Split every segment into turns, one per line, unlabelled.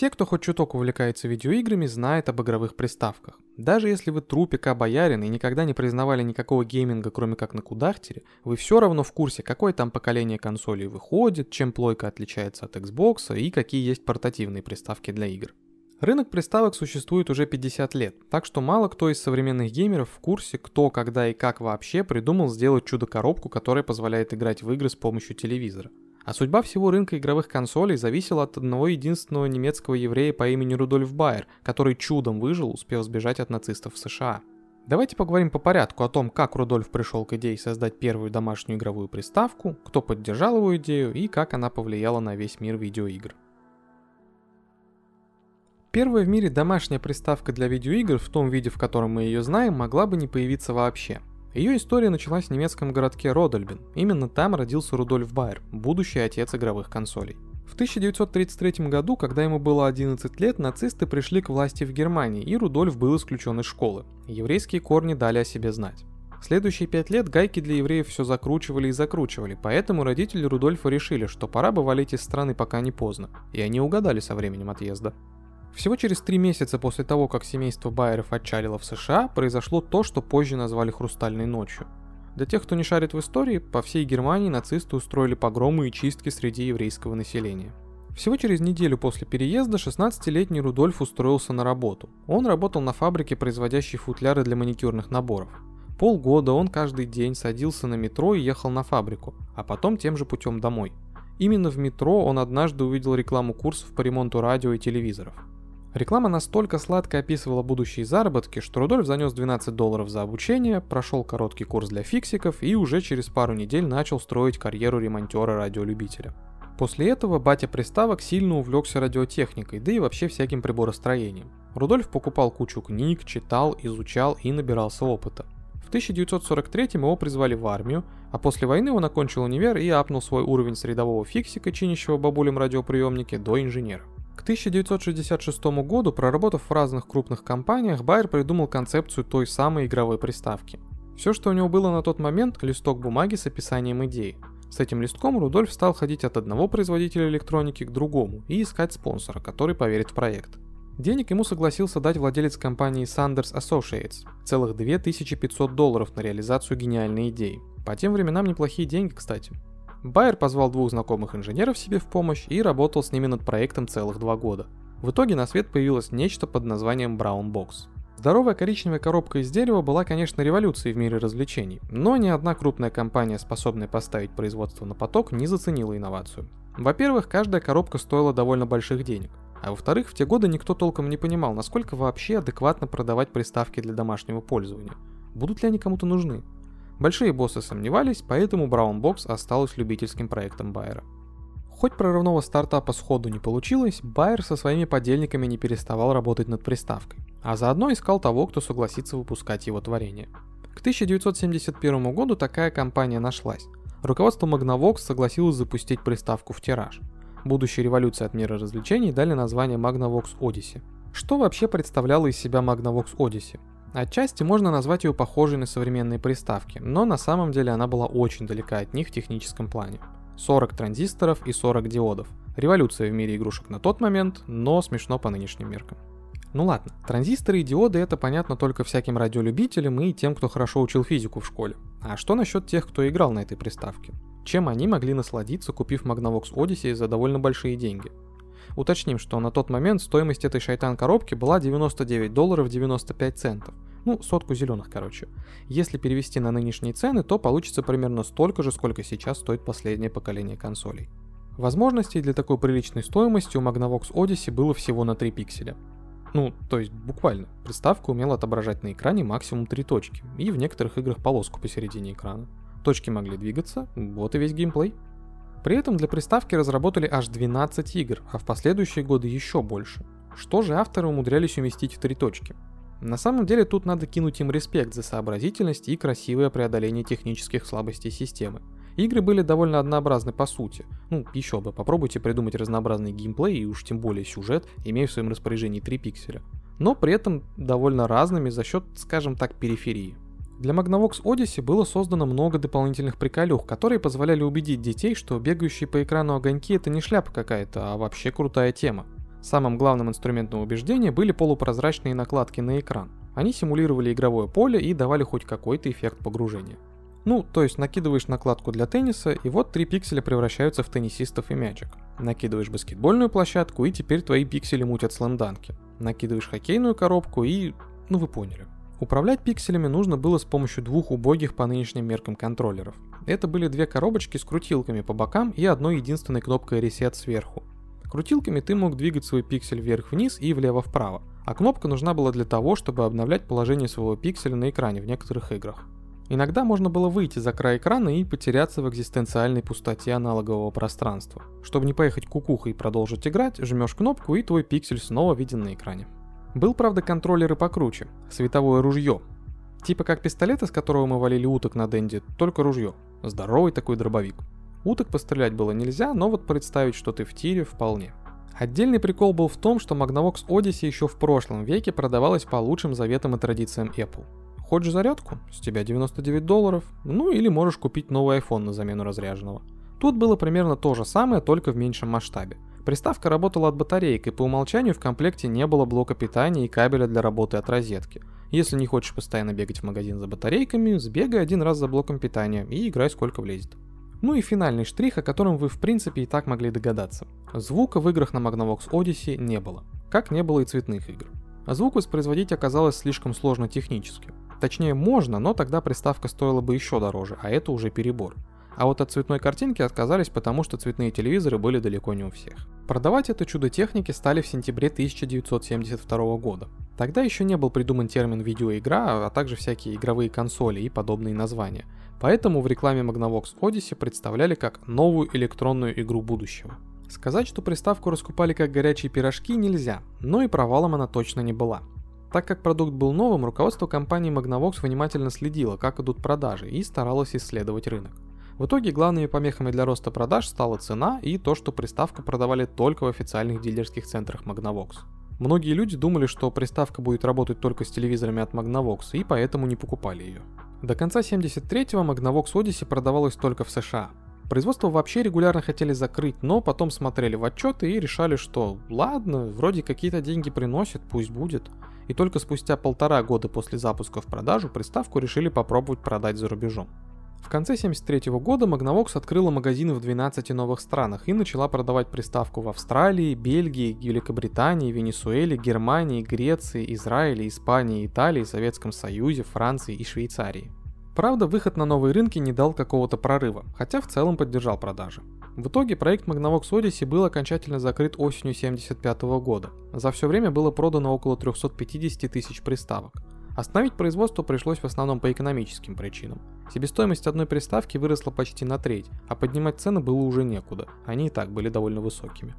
Все, кто хоть чуток увлекается видеоиграми, знает об игровых приставках. Даже если вы трупика боярин и никогда не признавали никакого гейминга, кроме как на кудахтере, вы все равно в курсе, какое там поколение консолей выходит, чем плойка отличается от Xbox и какие есть портативные приставки для игр. Рынок приставок существует уже 50 лет, так что мало кто из современных геймеров в курсе, кто, когда и как вообще придумал сделать чудо-коробку, которая позволяет играть в игры с помощью телевизора. А судьба всего рынка игровых консолей зависела от одного единственного немецкого еврея по имени Рудольф Байер, который чудом выжил, успев сбежать от нацистов в США. Давайте поговорим по порядку о том, как Рудольф пришел к идее создать первую домашнюю игровую приставку, кто поддержал его идею и как она повлияла на весь мир видеоигр. Первая в мире домашняя приставка для видеоигр в том виде, в котором мы ее знаем, могла бы не появиться вообще. Ее история началась в немецком городке Родольбен. Именно там родился Рудольф Байер, будущий отец игровых консолей. В 1933 году, когда ему было 11 лет, нацисты пришли к власти в Германии, и Рудольф был исключен из школы. Еврейские корни дали о себе знать. Следующие пять лет гайки для евреев все закручивали и закручивали, поэтому родители Рудольфа решили, что пора бы валить из страны пока не поздно, и они угадали со временем отъезда. Всего через три месяца после того, как семейство Байеров отчалило в США, произошло то, что позже назвали «хрустальной ночью». Для тех, кто не шарит в истории, по всей Германии нацисты устроили погромы и чистки среди еврейского населения. Всего через неделю после переезда 16-летний Рудольф устроился на работу. Он работал на фабрике, производящей футляры для маникюрных наборов. Полгода он каждый день садился на метро и ехал на фабрику, а потом тем же путем домой. Именно в метро он однажды увидел рекламу курсов по ремонту радио и телевизоров. Реклама настолько сладко описывала будущие заработки, что Рудольф занес 12 долларов за обучение, прошел короткий курс для фиксиков и уже через пару недель начал строить карьеру ремонтера-радиолюбителя. После этого батя приставок сильно увлекся радиотехникой, да и вообще всяким приборостроением. Рудольф покупал кучу книг, читал, изучал и набирался опыта. В 1943 его призвали в армию, а после войны он окончил универ и апнул свой уровень с рядового фиксика, чинящего бабулям радиоприемники, до инженера. К 1966 году, проработав в разных крупных компаниях, Байер придумал концепцию той самой игровой приставки. Все, что у него было на тот момент, листок бумаги с описанием идеи. С этим листком Рудольф стал ходить от одного производителя электроники к другому и искать спонсора, который поверит в проект. Денег ему согласился дать владелец компании Sanders Associates, целых 2500 долларов на реализацию гениальной идеи. По тем временам неплохие деньги, кстати. Байер позвал двух знакомых инженеров себе в помощь и работал с ними над проектом целых два года. В итоге на свет появилось нечто под названием Brown Box. Здоровая коричневая коробка из дерева была, конечно, революцией в мире развлечений, но ни одна крупная компания, способная поставить производство на поток, не заценила инновацию. Во-первых, каждая коробка стоила довольно больших денег. А во-вторых, в те годы никто толком не понимал, насколько вообще адекватно продавать приставки для домашнего пользования. Будут ли они кому-то нужны? Большие боссы сомневались, поэтому Brown Box осталась любительским проектом Байера. Хоть прорывного стартапа сходу не получилось, Байер со своими подельниками не переставал работать над приставкой, а заодно искал того, кто согласится выпускать его творение. К 1971 году такая компания нашлась. Руководство Magnavox согласилось запустить приставку в тираж. Будущей революции от мира развлечений дали название Magnavox Odyssey. Что вообще представляла из себя Magnavox Odyssey? Отчасти можно назвать ее похожей на современные приставки, но на самом деле она была очень далека от них в техническом плане. 40 транзисторов и 40 диодов. Революция в мире игрушек на тот момент, но смешно по нынешним меркам. Ну ладно, транзисторы и диоды это понятно только всяким радиолюбителям и тем, кто хорошо учил физику в школе. А что насчет тех, кто играл на этой приставке? Чем они могли насладиться, купив Magnavox Odyssey за довольно большие деньги? Уточним, что на тот момент стоимость этой шайтан коробки была 99 долларов 95 центов. Ну, сотку зеленых, короче. Если перевести на нынешние цены, то получится примерно столько же, сколько сейчас стоит последнее поколение консолей. Возможностей для такой приличной стоимости у Magnavox Odyssey было всего на 3 пикселя. Ну, то есть буквально. Приставка умела отображать на экране максимум 3 точки, и в некоторых играх полоску посередине экрана. Точки могли двигаться, вот и весь геймплей. При этом для приставки разработали аж 12 игр, а в последующие годы еще больше. Что же авторы умудрялись уместить в три точки? На самом деле тут надо кинуть им респект за сообразительность и красивое преодоление технических слабостей системы. Игры были довольно однообразны по сути. Ну, еще бы, попробуйте придумать разнообразный геймплей и уж тем более сюжет, имея в своем распоряжении 3 пикселя. Но при этом довольно разными за счет, скажем так, периферии. Для Magnavox Odyssey было создано много дополнительных приколюх, которые позволяли убедить детей, что бегающие по экрану огоньки это не шляпа какая-то, а вообще крутая тема. Самым главным инструментом убеждения были полупрозрачные накладки на экран. Они симулировали игровое поле и давали хоть какой-то эффект погружения. Ну, то есть накидываешь накладку для тенниса, и вот три пикселя превращаются в теннисистов и мячик. Накидываешь баскетбольную площадку, и теперь твои пиксели мутят слэмданки. Накидываешь хоккейную коробку и... ну вы поняли. Управлять пикселями нужно было с помощью двух убогих по нынешним меркам контроллеров. Это были две коробочки с крутилками по бокам и одной единственной кнопкой Reset сверху. Крутилками ты мог двигать свой пиксель вверх-вниз и влево-вправо, а кнопка нужна была для того, чтобы обновлять положение своего пикселя на экране в некоторых играх. Иногда можно было выйти за край экрана и потеряться в экзистенциальной пустоте аналогового пространства. Чтобы не поехать кукухой и продолжить играть, жмешь кнопку и твой пиксель снова виден на экране. Был, правда, контроллер и покруче. Световое ружье. Типа как пистолет, из которого мы валили уток на Денде, только ружье. Здоровый такой дробовик. Уток пострелять было нельзя, но вот представить, что ты в тире, вполне. Отдельный прикол был в том, что Magnavox Odyssey еще в прошлом веке продавалась по лучшим заветам и традициям Apple. Хочешь зарядку? С тебя 99 долларов. Ну или можешь купить новый iPhone на замену разряженного. Тут было примерно то же самое, только в меньшем масштабе. Приставка работала от батареек, и по умолчанию в комплекте не было блока питания и кабеля для работы от розетки. Если не хочешь постоянно бегать в магазин за батарейками, сбегай один раз за блоком питания и играй сколько влезет. Ну и финальный штрих, о котором вы в принципе и так могли догадаться. Звука в играх на Magnavox Odyssey не было, как не было и цветных игр. Звук воспроизводить оказалось слишком сложно технически. Точнее можно, но тогда приставка стоила бы еще дороже, а это уже перебор. А вот от цветной картинки отказались, потому что цветные телевизоры были далеко не у всех. Продавать это чудо техники стали в сентябре 1972 года. Тогда еще не был придуман термин видеоигра, а также всякие игровые консоли и подобные названия. Поэтому в рекламе Magnavox Odyssey представляли как новую электронную игру будущего. Сказать, что приставку раскупали как горячие пирожки нельзя, но и провалом она точно не была. Так как продукт был новым, руководство компании Magnavox внимательно следило, как идут продажи и старалось исследовать рынок. В итоге главными помехами для роста продаж стала цена и то, что приставку продавали только в официальных дилерских центрах Magnavox. Многие люди думали, что приставка будет работать только с телевизорами от Magnavox, и поэтому не покупали ее. До конца 73-го Magnavox Odyssey продавалась только в США. Производство вообще регулярно хотели закрыть, но потом смотрели в отчеты и решали, что ладно, вроде какие-то деньги приносит, пусть будет. И только спустя полтора года после запуска в продажу приставку решили попробовать продать за рубежом. В конце 1973 года Magnavox открыла магазины в 12 новых странах и начала продавать приставку в Австралии, Бельгии, Великобритании, Венесуэле, Германии, Греции, Израиле, Испании, Италии, Советском Союзе, Франции и Швейцарии. Правда, выход на новые рынки не дал какого-то прорыва, хотя в целом поддержал продажи. В итоге проект Magnavox Odyssey был окончательно закрыт осенью 1975 года. За все время было продано около 350 тысяч приставок. Остановить производство пришлось в основном по экономическим причинам. Себестоимость одной приставки выросла почти на треть, а поднимать цены было уже некуда, они и так были довольно высокими.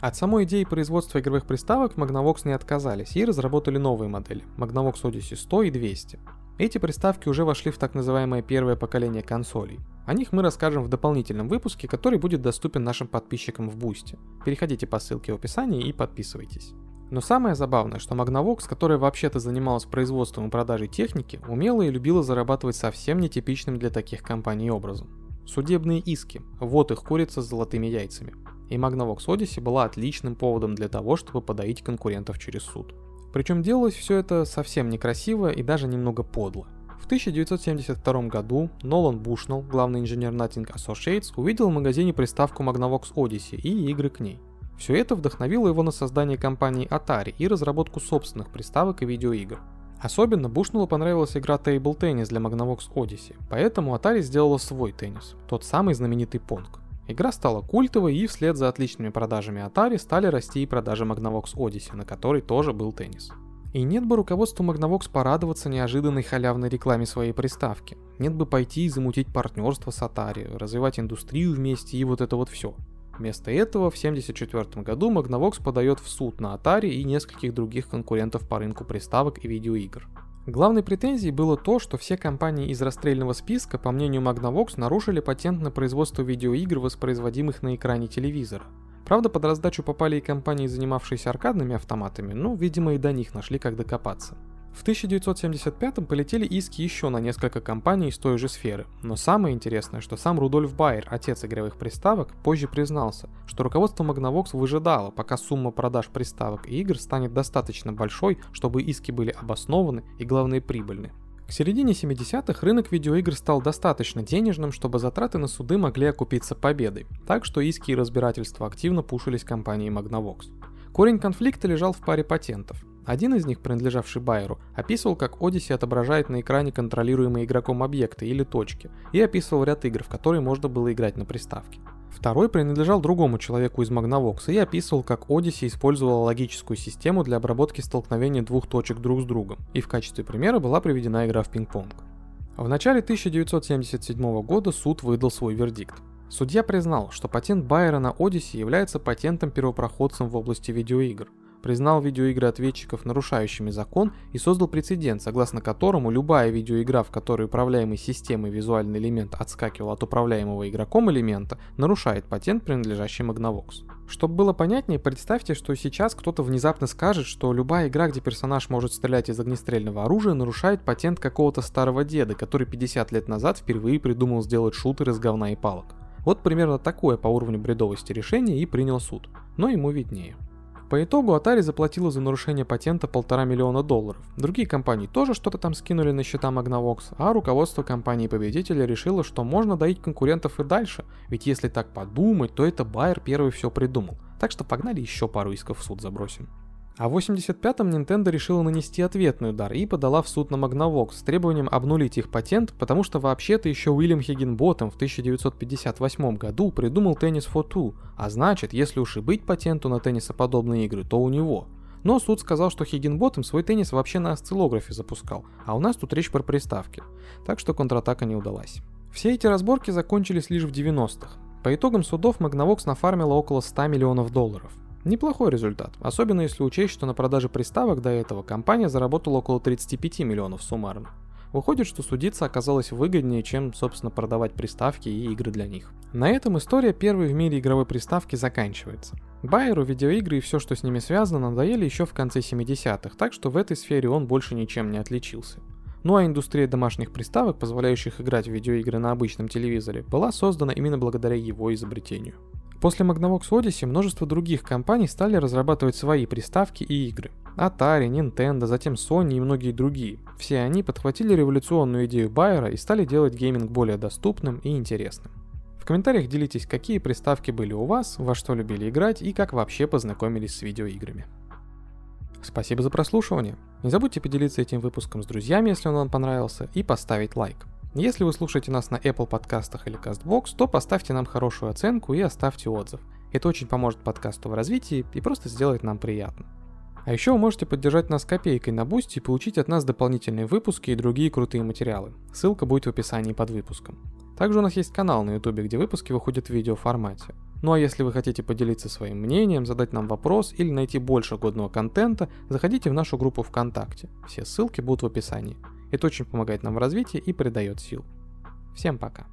От самой идеи производства игровых приставок Magnavox не отказались и разработали новые модели Magnavox Odyssey 100 и 200. Эти приставки уже вошли в так называемое первое поколение консолей. О них мы расскажем в дополнительном выпуске, который будет доступен нашим подписчикам в Бусте. Переходите по ссылке в описании и подписывайтесь. Но самое забавное, что Magnavox, которая вообще-то занималась производством и продажей техники, умела и любила зарабатывать совсем нетипичным для таких компаний образом. Судебные иски, вот их курица с золотыми яйцами. И Magnavox Odyssey была отличным поводом для того, чтобы подоить конкурентов через суд. Причем делалось все это совсем некрасиво и даже немного подло. В 1972 году Нолан Бушнелл, главный инженер Nothing Associates, увидел в магазине приставку Magnavox Odyssey и игры к ней. Все это вдохновило его на создание компании Atari и разработку собственных приставок и видеоигр. Особенно Бушнеллу понравилась игра Table Tennis для Magnavox Odyssey, поэтому Atari сделала свой теннис, тот самый знаменитый Pong. Игра стала культовой и вслед за отличными продажами Atari стали расти и продажи Magnavox Odyssey, на которой тоже был теннис. И нет бы руководству Magnavox порадоваться неожиданной халявной рекламе своей приставки. Нет бы пойти и замутить партнерство с Atari, развивать индустрию вместе и вот это вот все. Вместо этого в 1974 году Magnavox подает в суд на Atari и нескольких других конкурентов по рынку приставок и видеоигр. Главной претензией было то, что все компании из расстрельного списка, по мнению Magnavox, нарушили патент на производство видеоигр, воспроизводимых на экране телевизора. Правда, под раздачу попали и компании, занимавшиеся аркадными автоматами, но, видимо, и до них нашли как докопаться. В 1975 полетели иски еще на несколько компаний из той же сферы. Но самое интересное, что сам Рудольф Байер, отец игровых приставок, позже признался, что руководство Magnavox выжидало, пока сумма продаж приставок и игр станет достаточно большой, чтобы иски были обоснованы и главное прибыльны. К середине 70-х рынок видеоигр стал достаточно денежным, чтобы затраты на суды могли окупиться победой, так что иски и разбирательства активно пушились компанией Magnavox. Корень конфликта лежал в паре патентов. Один из них, принадлежавший Байеру, описывал, как Odyssey отображает на экране контролируемые игроком объекты или точки, и описывал ряд игр, в которые можно было играть на приставке. Второй принадлежал другому человеку из Magnavox и описывал, как Odyssey использовала логическую систему для обработки столкновения двух точек друг с другом, и в качестве примера была приведена игра в пинг-понг. В начале 1977 года суд выдал свой вердикт. Судья признал, что патент Байера на Odyssey является патентом-первопроходцем в области видеоигр – признал видеоигры ответчиков нарушающими закон и создал прецедент, согласно которому любая видеоигра, в которой управляемый системой визуальный элемент отскакивал от управляемого игроком элемента, нарушает патент, принадлежащий Magnavox. Чтобы было понятнее, представьте, что сейчас кто-то внезапно скажет, что любая игра, где персонаж может стрелять из огнестрельного оружия, нарушает патент какого-то старого деда, который 50 лет назад впервые придумал сделать шутер из говна и палок. Вот примерно такое по уровню бредовости решение и принял суд. Но ему виднее. По итогу Atari заплатила за нарушение патента полтора миллиона долларов. Другие компании тоже что-то там скинули на счета Magnavox, а руководство компании-победителя решило, что можно доить конкурентов и дальше, ведь если так подумать, то это Байер первый все придумал. Так что погнали еще пару исков в суд забросим. А в 85-м Nintendo решила нанести ответный удар и подала в суд на Magnavox с требованием обнулить их патент, потому что вообще-то еще Уильям Хиггинботтем в 1958 году придумал Tennis for Two, а значит, если уж и быть патенту на теннисоподобные игры, то у него. Но суд сказал, что Хиггинботтем свой теннис вообще на осциллографе запускал, а у нас тут речь про приставки. Так что контратака не удалась. Все эти разборки закончились лишь в 90-х. По итогам судов Magnavox нафармила около 100 миллионов долларов. Неплохой результат, особенно если учесть, что на продаже приставок до этого компания заработала около 35 миллионов суммарно. Выходит, что судиться оказалось выгоднее, чем, собственно, продавать приставки и игры для них. На этом история первой в мире игровой приставки заканчивается. Байеру видеоигры и все, что с ними связано, надоели еще в конце 70-х, так что в этой сфере он больше ничем не отличился. Ну а индустрия домашних приставок, позволяющих играть в видеоигры на обычном телевизоре, была создана именно благодаря его изобретению. После Magnavox Odyssey множество других компаний стали разрабатывать свои приставки и игры. Atari, Nintendo, затем Sony и многие другие. Все они подхватили революционную идею Байера и стали делать гейминг более доступным и интересным. В комментариях делитесь, какие приставки были у вас, во что любили играть и как вообще познакомились с видеоиграми. Спасибо за прослушивание. Не забудьте поделиться этим выпуском с друзьями, если он вам понравился, и поставить лайк. Если вы слушаете нас на Apple подкастах или CastBox, то поставьте нам хорошую оценку и оставьте отзыв. Это очень поможет подкасту в развитии и просто сделает нам приятно. А еще вы можете поддержать нас копейкой на Бусти и получить от нас дополнительные выпуски и другие крутые материалы. Ссылка будет в описании под выпуском. Также у нас есть канал на YouTube, где выпуски выходят в видеоформате. Ну а если вы хотите поделиться своим мнением, задать нам вопрос или найти больше годного контента, заходите в нашу группу ВКонтакте. Все ссылки будут в описании. Это очень помогает нам в развитии и придает сил. Всем пока.